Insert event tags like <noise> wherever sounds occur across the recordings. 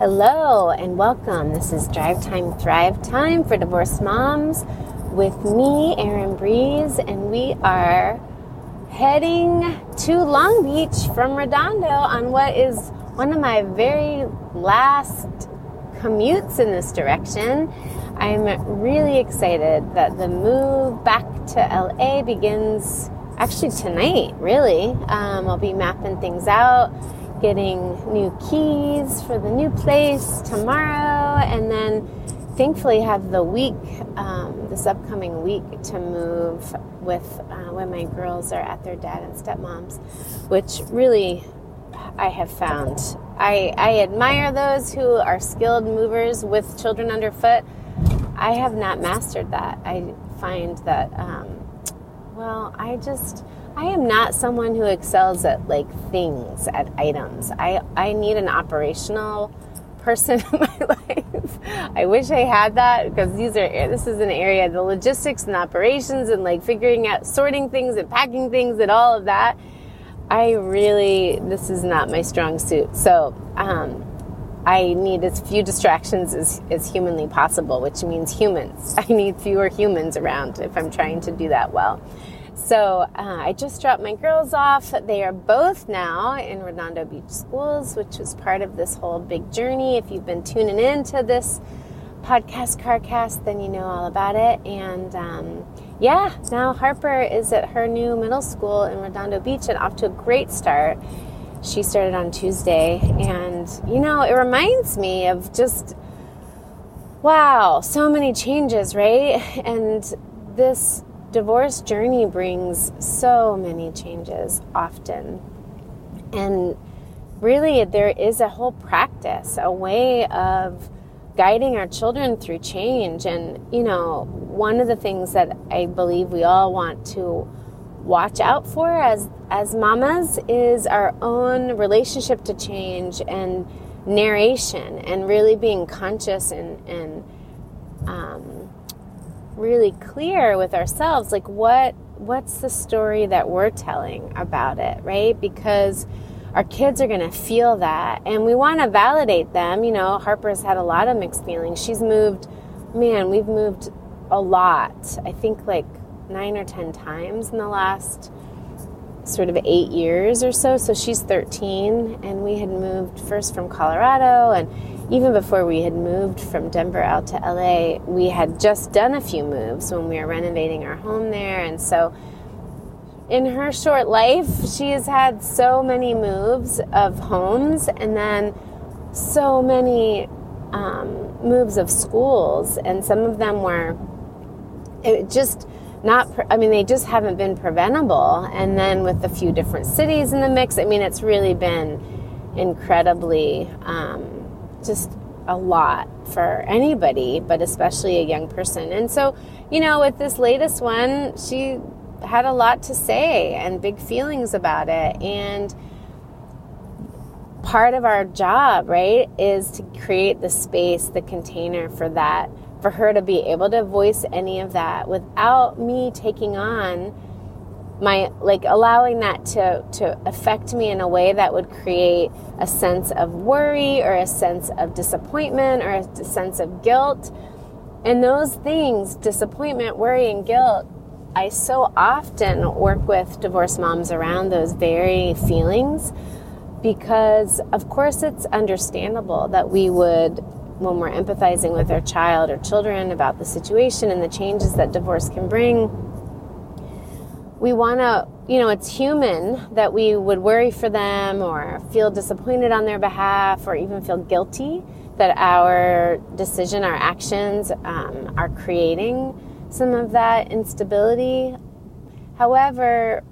Hello and welcome. This is Drive Time Thrive Time for Divorced Moms with me, Erin Breeze, and we are heading to Long Beach from Redondo on what is one of my very last commutes in this direction. I'm really excited that the move back to LA begins actually tonight, really. Um, I'll be mapping things out getting new keys for the new place tomorrow, and then thankfully have the week, um, this upcoming week, to move with uh, when my girls are at their dad and stepmom's, which really I have found. I, I admire those who are skilled movers with children underfoot. I have not mastered that. I find that, um, well, I just I am not someone who excels at like things, at items. I, I need an operational person <laughs> in my life. I wish I had that because these are this is an area the logistics and operations and like figuring out sorting things and packing things and all of that. I really this is not my strong suit. So um, I need as few distractions as, as humanly possible, which means humans. <laughs> I need fewer humans around if I'm trying to do that well. So uh, I just dropped my girls off. They are both now in Redondo Beach schools, which was part of this whole big journey. If you've been tuning in to this podcast, CarCast, then you know all about it. And um, yeah, now Harper is at her new middle school in Redondo Beach and off to a great start. She started on Tuesday. And, you know, it reminds me of just, wow, so many changes, right? And this divorce journey brings so many changes often. And really, there is a whole practice, a way of guiding our children through change. And, you know, one of the things that I believe we all want to watch out for as, as mamas is our own relationship to change and narration and really being conscious and, and um, really clear with ourselves like what what's the story that we're telling about it right? Because our kids are going to feel that and we want to validate them. You know harper's had a lot of mixed feelings. She's moved man we've moved a lot i think like nine or ten times in the last sort of eight years or so so she's 13 and we had moved first from colorado and even before we had moved from Denver out to LA, we had just done a few moves when we were renovating our home there. And so, in her short life, she has had so many moves of homes and then so many um, moves of schools. And some of them were it just not, I mean, they just haven't been preventable. And then with a few different cities in the mix, I mean, it's really been incredibly. Um, just a lot for anybody, but especially a young person. And so, you know, with this latest one, she had a lot to say and big feelings about it. And part of our job, right, is to create the space, the container for that, for her to be able to voice any of that without me taking on my like allowing that to to affect me in a way that would create a sense of worry or a sense of disappointment or a sense of guilt. And those things disappointment worry and guilt i so often work with divorced moms around those very feelings because of course it's understandable that we would when we're empathizing with our child or children about the situation and the changes that divorce can bring we want to, you know, it's human that we would worry for them or feel disappointed on their behalf or even feel guilty that our decision, our actions um, are creating some of that instability. However,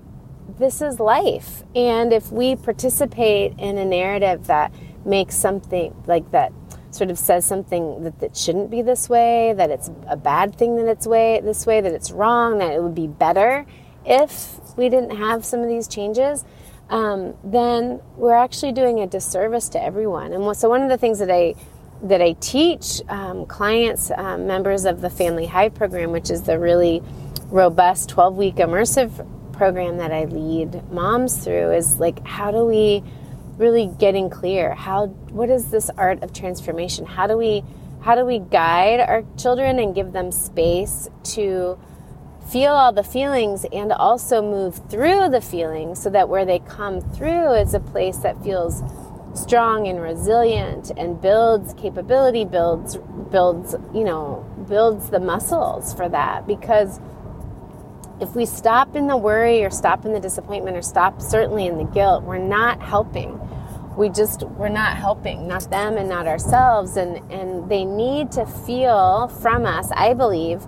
this is life. And if we participate in a narrative that makes something like that sort of says something that, that shouldn't be this way, that it's a bad thing that it's way this way, that it's wrong, that it would be better if we didn't have some of these changes, um, then we're actually doing a disservice to everyone. And so one of the things that I that I teach um, clients, um, members of the Family Hive program, which is the really robust 12 week immersive program that I lead moms through, is like how do we really getting clear. How what is this art of transformation? How do we how do we guide our children and give them space to feel all the feelings and also move through the feelings so that where they come through is a place that feels strong and resilient and builds capability builds builds you know builds the muscles for that? Because if we stop in the worry or stop in the disappointment or stop certainly in the guilt we're not helping. We just we're not helping not them and not ourselves. And and they need to feel from us i believe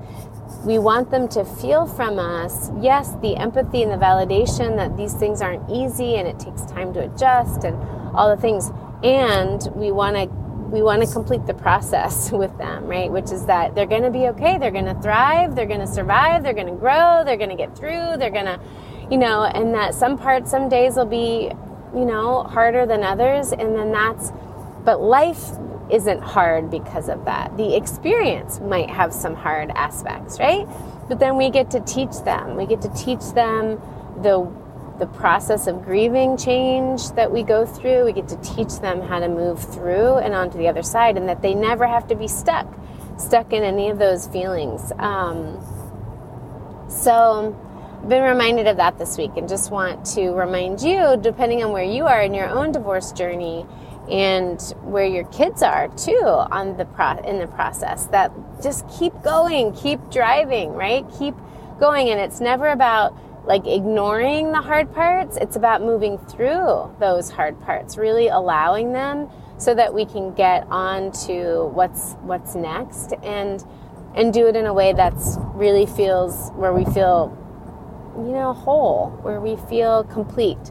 we want them to feel from us yes the empathy and the validation that these things aren't easy and it takes time to adjust and all the things. And we want to we want to complete the process <laughs> with them right? Which is that they're going to be okay they're going to thrive they're going to survive they're going to grow they're going to get through they're going to you know and that some parts some days will be you know harder than others and then that's but life isn't hard because of that. The experience might have some hard aspects right? But then we get to teach them. We get to teach them the the process of grieving change that we go through. We get to teach them how to move through and onto the other side, and that they never have to be stuck, stuck in any of those feelings. Um, so, I've been reminded of that this week, and just want to remind you, depending on where you are in your own divorce journey, and where your kids are too on the pro- in the process that just keep going keep driving right keep going and it's never about like ignoring the hard parts. It's about moving through those hard parts, really allowing them so that we can get on to what's what's next and and do it in a way that's really feels where we feel you know whole, where we feel complete.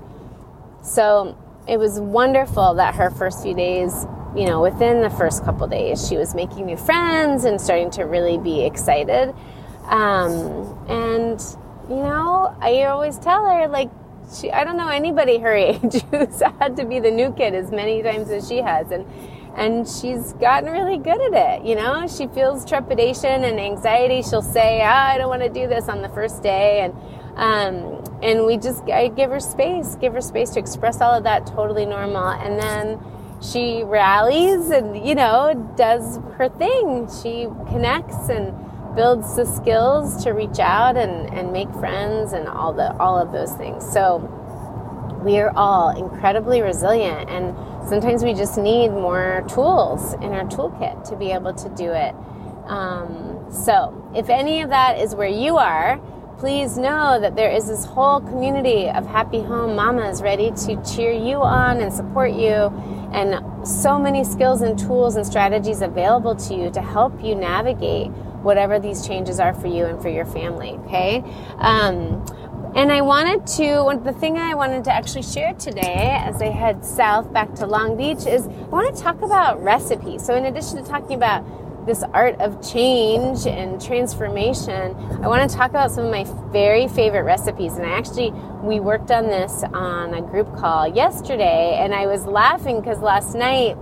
So it was wonderful that her first few days, you know, within the first couple days, she was making new friends and starting to really be excited. Um, and you know, I always tell her, like, she, I don't know anybody her <laughs> age who's had to be the new kid as many times as she has. And, and she's gotten really good at it. You know, she feels trepidation and anxiety. She'll say, oh, I don't want to do this on the first day. And, um, and we just, I give her space, give her space to express all of that totally normal. And then she rallies and, you know, does her thing. She connects and, builds the skills to reach out and, and make friends and all the all of those things. So we are all incredibly resilient and sometimes we just need more tools in our toolkit to be able to do it. Um, so if any of that is where you are, please know that there is this whole community of happy home mamas ready to cheer you on and support you and so many skills and tools and strategies available to you to help you navigate whatever these changes are for you and for your family, okay? Um, and I wanted to, the thing I wanted to actually share today as I head south back to Long Beach is I want to talk about recipes. So, in addition to talking about this art of change and transformation, I want to talk about some of my very favorite recipes. And I actually, we worked on this on a group call yesterday, and I was laughing because last night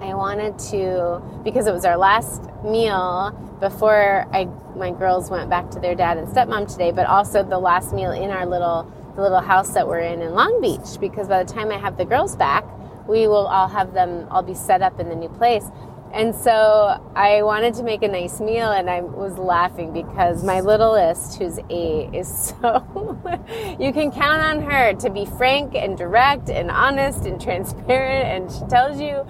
I wanted to, because it was our last meal before I, my girls went back to their dad and stepmom today, but also the last meal in our little, the little house that we're in in Long Beach, because by the time I have the girls back, we will all have them all be set up in the new place. And so I wanted to make a nice meal, and I was laughing because my littlest, who's eight, is <laughs> so. you can count on her to be frank and direct and honest and transparent, and she tells you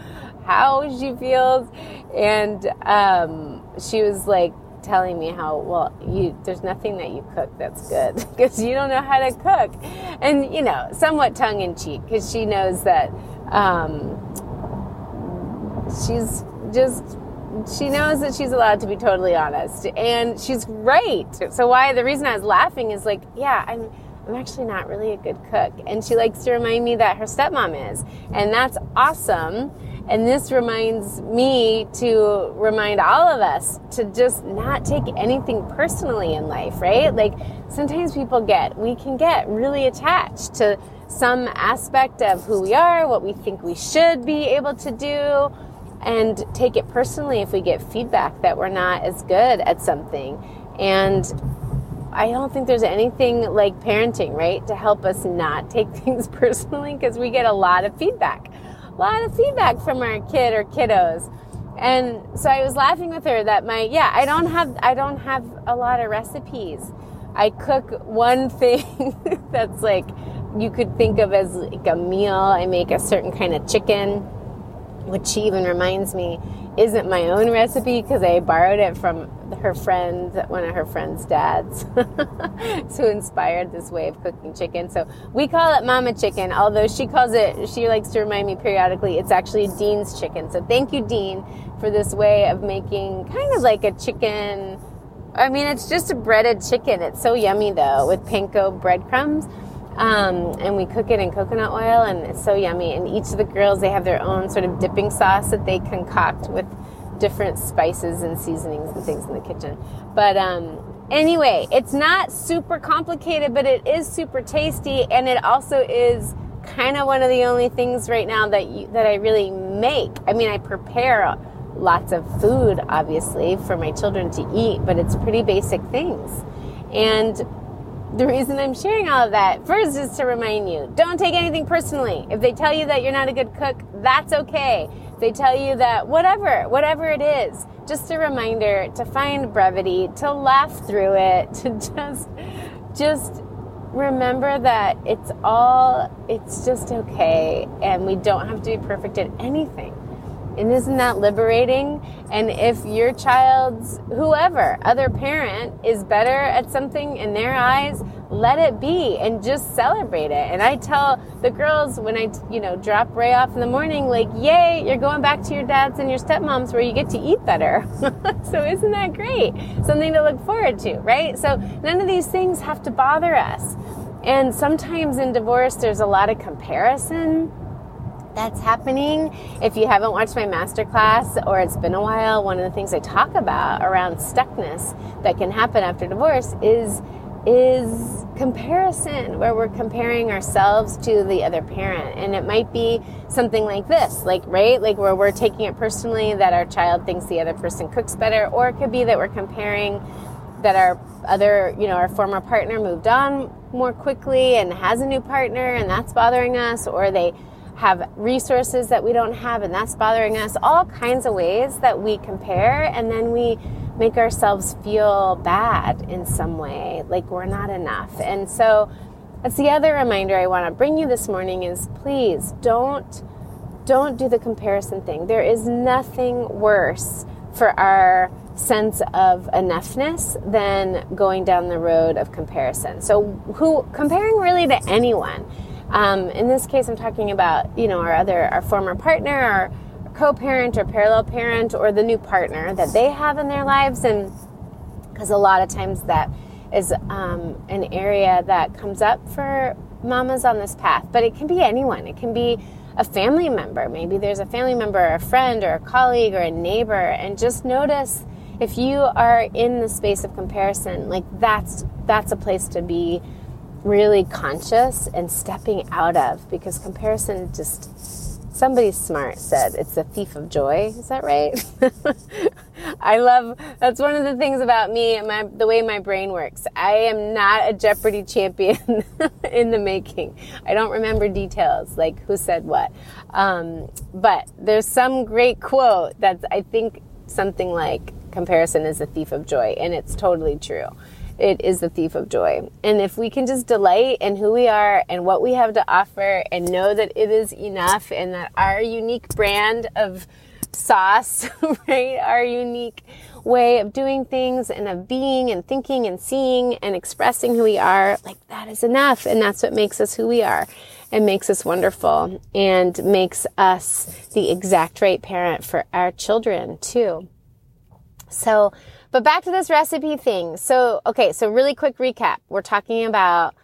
how she feels. And um, she was like telling me how well you there's nothing that you cook that's good <laughs> because you don't know how to cook, and you know somewhat tongue in cheek because she knows that um, she's just she knows that she's allowed to be totally honest. And she's right. So why the reason i was laughing is like yeah i'm i'm actually not really a good cook. And she likes to remind me that her stepmom is. And that's awesome and this reminds me to remind all of us to just not take anything personally in life, right? Like sometimes people get, we can get really attached to some aspect of who we are, what we think we should be able to do, and take it personally if we get feedback that we're not as good at something. And I don't think there's anything like parenting, right, to help us not take <laughs> things personally because we get a lot of feedback, a lot of feedback from our kid or kiddos. And so I was laughing with her that my yeah, I don't have I don't have a lot of recipes. I cook one <laughs> thing that's like you could think of as like a meal. I make a certain kind of chicken, which she even reminds me isn't my own recipe because I borrowed it from her friend, one of her friend's dads, <laughs> who inspired this way of cooking chicken. So we call it Mama Chicken, although she calls it, she likes to remind me periodically, it's actually Dean's Chicken. So thank you, Dean, for this way of making kind of like a chicken. I mean, it's just a breaded chicken. It's so yummy though, with panko breadcrumbs. Um, and we cook it in coconut oil, and it's so yummy. And each of the girls, they have their own sort of dipping sauce that they concoct with different spices and seasonings and things in the kitchen. But um, anyway, it's not super complicated, but it is super tasty, and it also is kind of one of the only things right now that you, that I really make. I mean, I prepare lots of food, obviously, for my children to eat, but it's pretty basic things. And the reason I'm sharing all of that first is to remind you don't take anything personally. If they tell you that you're not a good cook, that's okay. They tell you that whatever, whatever it is, just a reminder to find brevity, to laugh through it, <laughs> to just, just remember that it's all, it's just okay. And we don't have to be perfect at anything. And isn't that liberating? And if your child's, whoever, other parent is better at something in their eyes, let it be and just celebrate it. And I tell the girls when I, you know, drop Ray off in the morning, like, yay, you're going back to your dads and your stepmoms where you get to eat better. <laughs> so isn't that great? Something to look forward to, right? So none of these things have to bother us. And sometimes in divorce, there's a lot of comparison that's happening. If you haven't watched my masterclass or it's been a while, one of the things I talk about around stuckness that can happen after divorce is is comparison where we're comparing ourselves to the other parent and it might be something like this like right like where we're taking it personally that our child thinks the other person cooks better or it could be that we're comparing that our other you know our former partner moved on more quickly and has a new partner and that's bothering us or they have resources that we don't have and that's bothering us. All kinds of ways that we compare and then we make ourselves feel bad in some way like we're not enough. And so that's the other reminder i want to bring you this morning is please don't don't do the comparison thing. There is nothing worse for our sense of enoughness than going down the road of comparison. So who comparing really to anyone um, in this case, I'm talking about you know our other our former partner, our co-parent or parallel parent, or the new partner that they have in their lives, and because a lot of times that is um, an area that comes up for mamas on this path, but it can be anyone. It can be a family member. Maybe there's a family member, or a friend, or a colleague, or a neighbor, and just notice if you are in the space of comparison, like that's that's a place to be really conscious and stepping out of because comparison just somebody smart said it's a thief of joy. Is that right? <laughs> I love that's one of the things about me and my, the way my brain works. I am not a jeopardy champion <laughs> in the making. I don't remember details like who said what. Um, but there's some great quote that's i think something like comparison is a thief of joy and it's totally true it is the thief of joy. And if we can just delight in who we are and what we have to offer and know that it is enough and that our unique brand of sauce, <laughs> right, our unique way of doing things and of being and thinking and seeing and expressing who we are, like that is enough. And that's what makes us who we are and makes us wonderful and makes us the exact right parent for our children too. So, but back to this recipe thing. So, okay, so really quick recap. We're talking about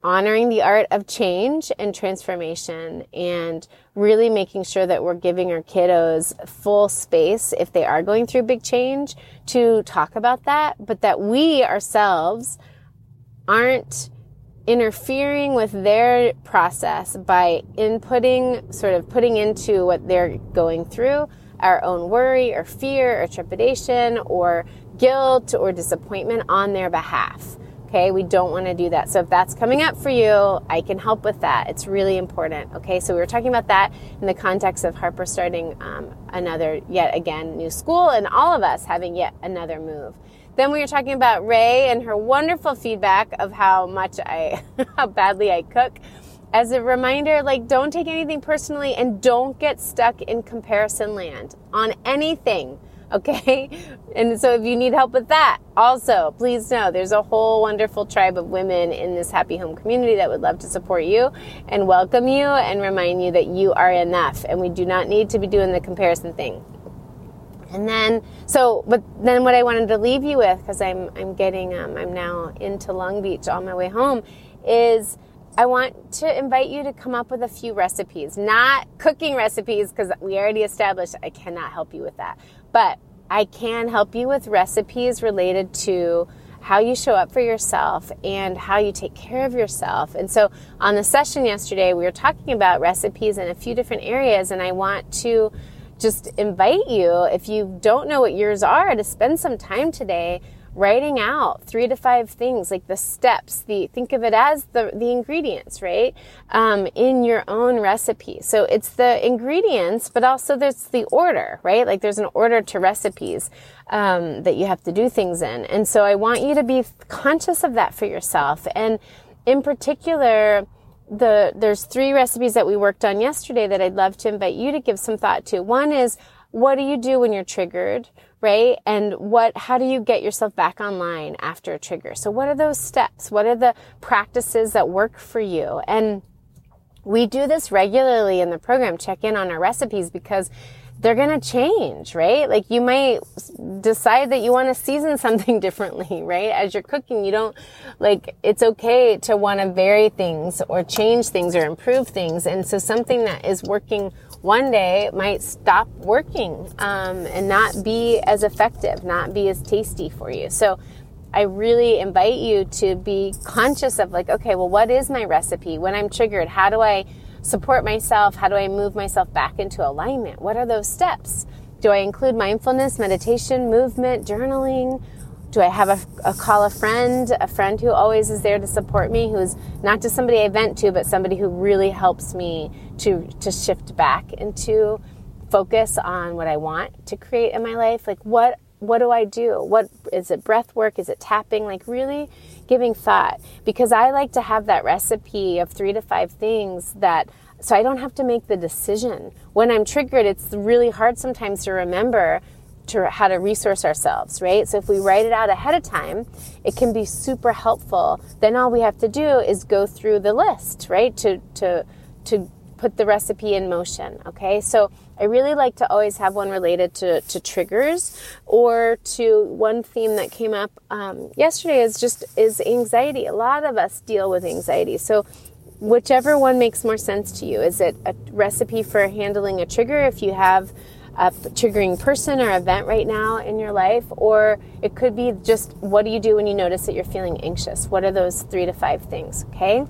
honoring the art of change and transformation and really making sure that we're giving our kiddos full space if they are going through big change to talk about that, but that we ourselves aren't interfering with their process by inputting, sort of putting into what they're going through our own worry or fear or trepidation or guilt or disappointment on their behalf. Okay, we don't want to do that. So if that's coming up for you, I can help with that. It's really important. Okay, so we were talking about that in the context of Harper starting um, another, yet again, new school and all of us having yet another move. Then we were talking about Ray and her wonderful feedback of how much I, <laughs> how badly I cook. As a reminder, like don't take anything personally and don't get stuck in comparison land on anything <laughs> okay? And so if you need help with that, also, please know there's a whole wonderful tribe of women in this happy home community that would love to support you and welcome you and remind you that you are enough and we do not need to be doing the comparison thing. And then, so, but then what I wanted to leave you with, because I'm, I'm getting, um, I'm now into Long Beach on my way home, is I want to invite you to come up with a few recipes, not cooking recipes, because we already established I cannot help you with that. But I can help you with recipes related to how you show up for yourself and how you take care of yourself. And so on the session yesterday, we were talking about recipes in a few different areas, and I want to just invite you, if you don't know what yours are, to spend some time today writing out three to five things like the steps the think of it as the the ingredients right? Um, in your own recipe. So it's the ingredients but also there's the order right? Like there's an order to recipes um, that you have to do things in. And so i want you to be conscious of that for yourself. And in particular the there's three recipes that we worked on yesterday that i'd love to invite you to give some thought to. One is what do you do when you're triggered right? And what, how do you get yourself back online after a trigger? So what are those steps? What are the practices that work for you? And we do this regularly in the program, check in on our recipes because they're going to change, right? Like you might decide that you want to season <laughs> something differently, right? As you're cooking, you don't like, it's okay to want to vary things or change things or improve things. And so something that is working one day might stop working um, and not be as effective, not be as tasty for you. So I really invite you to be conscious of like, okay, well, what is my recipe? When I'm triggered, how do I support myself? How do I move myself back into alignment? What are those steps? Do I include mindfulness, meditation, movement, journaling? Do I have a, a, call a friend, a friend who always is there to support me, who's not just somebody I vent to, but somebody who really helps me to to shift back into focus on what I want to create in my life? Like what what do I do? What is it breath work? Is it tapping? Like really giving thought because I like to have that recipe of 3 to 5 things that so I don't have to make the decision. When I'm triggered, it's really hard sometimes to remember to how to resource ourselves, right? So if we write it out ahead of time, it can be super helpful. Then all we have to do is go through the list, right? To to to put the recipe in motion. Okay, so I really like to always have one related to, to triggers or to one theme that came up um, yesterday is just is anxiety. A lot of us deal with anxiety, so whichever one makes more sense to you. Is it a recipe for handling a trigger if you have a triggering person or event right now in your life, or it could be just what do you do when you notice that you're feeling anxious? What are those three to five things? Okay.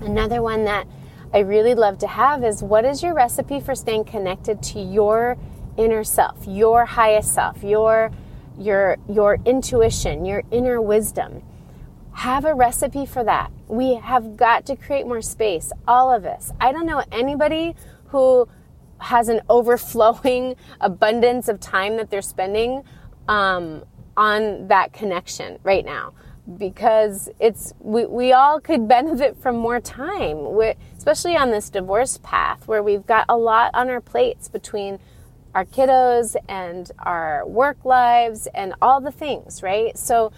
Another one that I really love to have is what is your recipe for staying connected to your inner self, your highest self, your your your intuition, your inner wisdom. Have a recipe for that. We have got to create more space, all of us. I don't know anybody who has an <laughs> overflowing abundance of time that they're spending um, on that connection right now because it's we, we all could benefit from more time. We, especially on this divorce path where we've got a lot on our plates between our kiddos and our work lives and all the things right? So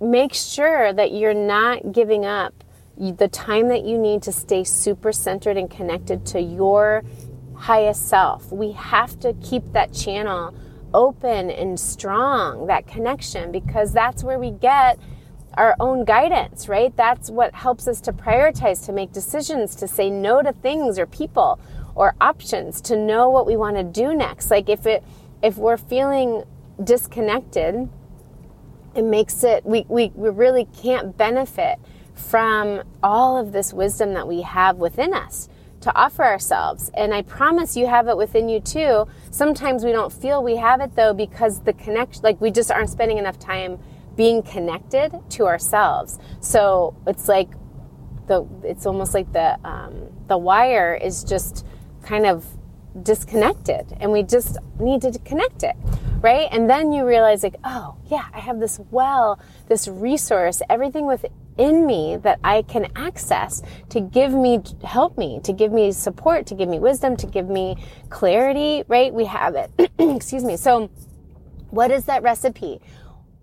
make sure that you're not giving up the time that you need to stay super centered and connected to your highest self. We have to keep that channel open and strong that connection because that's where we get our own guidance, right? That's what helps us to prioritize, to make decisions, to say no to things or people or options, to know what we want to do next. Like if it if we're feeling disconnected, it makes it we, we, we really can't benefit from all of this wisdom that we have within us to offer ourselves. And I promise you have it within you too. Sometimes we don't feel we have it though because the connection, like we just aren't spending enough time being connected to ourselves. So it's like the, it's almost like the, um, the wire is just kind of disconnected and we just need to connect it right? And then you realize like oh yeah i have this well this resource everything within me that i can access to give me help me to give me support to give me wisdom to give me clarity right? We have it. <clears throat> Excuse me. So what is that recipe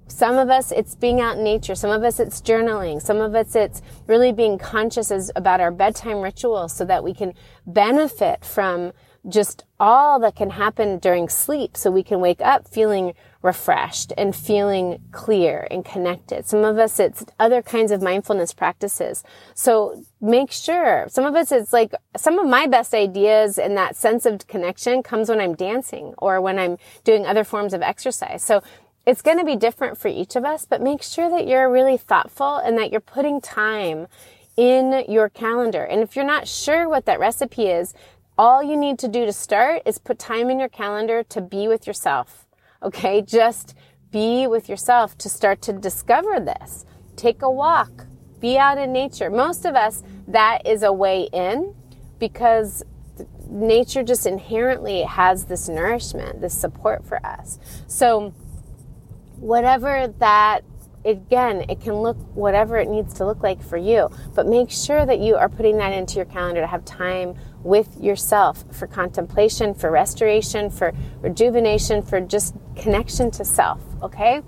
some of us, it's being out in nature. Some of us, it's journaling. Some of us, it's really being conscious as, about our bedtime ritual so that we can benefit from just all that can happen during sleep so we can wake up feeling refreshed and feeling clear and connected. Some of us, it's other kinds of mindfulness practices. So make sure, some of us, it's like some of my best ideas and that sense of connection comes when I'm dancing or when I'm doing other forms of exercise. So it's going to be different for each of us, but make sure that you're really thoughtful and that you're putting time in your calendar. And if you're not sure what that recipe is, all you need to do to start is put time in your calendar to be with yourself. Okay. <laughs> Just be with yourself to start to discover this. Take a walk, be out in nature. Most of us, that is a way in because nature just inherently has this nourishment, this support for us. So, whatever that again, it can look whatever it needs to look like for you, but make sure that you are putting that into your calendar to have time with yourself for contemplation, for restoration, for rejuvenation, for just connection to self, okay?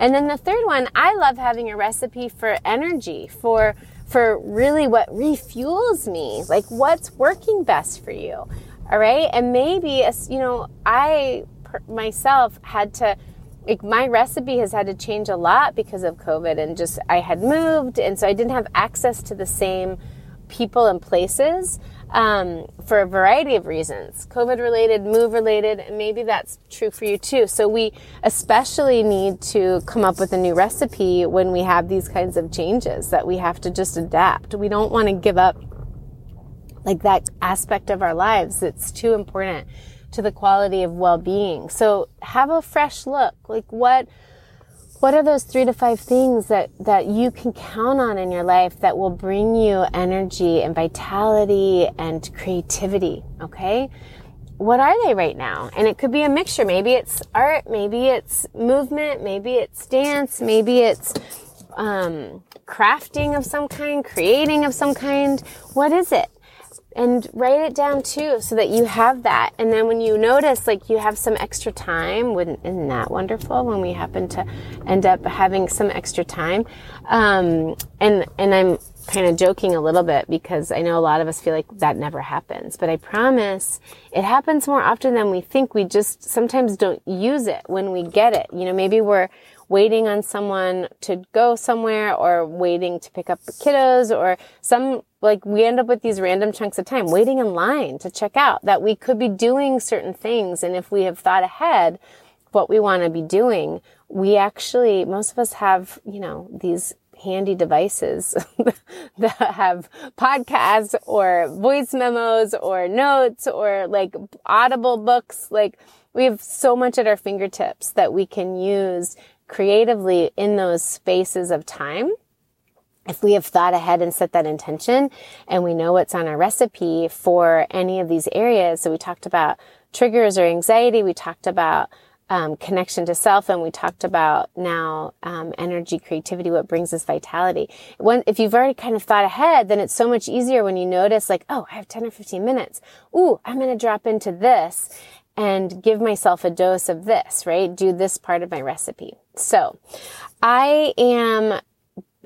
And then the third one, I love having a recipe for energy, for for really what refuels me, like what's working best for you. All right? And maybe you know, I myself had to like my recipe has had to change a lot because of COVID and just I had moved and so I didn't have access to the same people and places um, for a variety of reasons COVID related, move related, and maybe that's true for you too. So we especially need to come up with a new recipe when we have these kinds of changes that we have to just adapt. We don't want to give up like that aspect of our lives It's too important to the quality of well-being. So have a fresh look. Like what what are those 3 to 5 things that that you can count on in your life that will bring you energy and vitality and creativity, okay? What are they right now? And it could be a mixture. Maybe it's art, maybe it's movement, maybe it's dance, maybe it's um, crafting of some kind, creating of some kind. What is it? And write it down too so that you have that. And then when you notice like you have some extra time wouldn't isn't that wonderful when we happen to end up having some extra time? Um, and and i'm kind of joking a little bit because i know a lot of us feel like that never happens but i promise it happens more often than we think. We just sometimes don't use it when we get it. You know maybe we're waiting on someone to go somewhere or waiting to pick up the kiddos or some like we end up with these random chunks of time waiting in line to check out that we could be doing certain things. And if we have thought ahead what we want to be doing, we actually, most of us have, you know, these handy devices <laughs> that have podcasts or voice memos or notes or like audible books. Like we have so much at our fingertips that we can use creatively in those spaces of time if we have thought ahead and set that intention and we know what's on our recipe for any of these areas. So we talked about triggers or anxiety. We talked about um, connection to self, and we talked about now um, energy, creativity, what brings us vitality. When, if you've already kind of thought ahead, then it's so much easier when you notice, like, oh, I have 10 or 15 minutes. Ooh, I'm going to drop into this and give myself a dose of this, right? Do this part of my recipe. So I am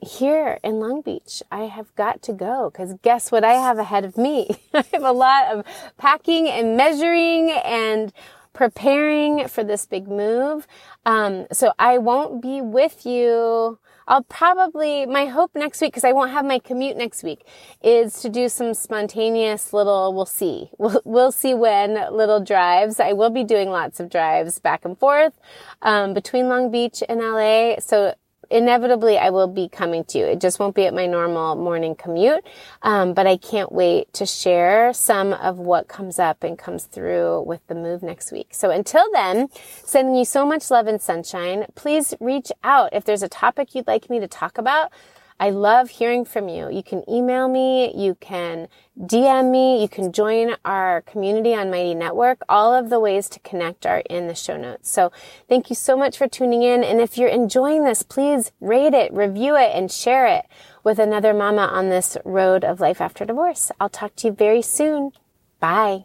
here in Long Beach. I have got to go because guess what I have ahead of me? <laughs> I have a lot of packing and measuring and preparing for this big move. Um, so I won't be with you. I'll probably, my hope next week, because I won't have my commute next week, is to do some spontaneous little, we'll see. We'll, we'll see when little drives. I will be doing lots of drives back and forth, um, between Long Beach and LA. So inevitably I will be coming to you. It just won't be at my normal morning commute. Um, but I can't wait to share some of what comes up and comes through with the move next week. So until then, sending you so much love and sunshine. Please reach out if there's a topic you'd like me to talk about. I love hearing from you. You can email me, you can DM me, you can join our community on Mighty Network. All of the ways to connect are in the show notes. So thank you so much for tuning in. And if you're enjoying this, please rate it, review it, and share it with another mama on this road of life after divorce. I'll talk to you very soon. Bye.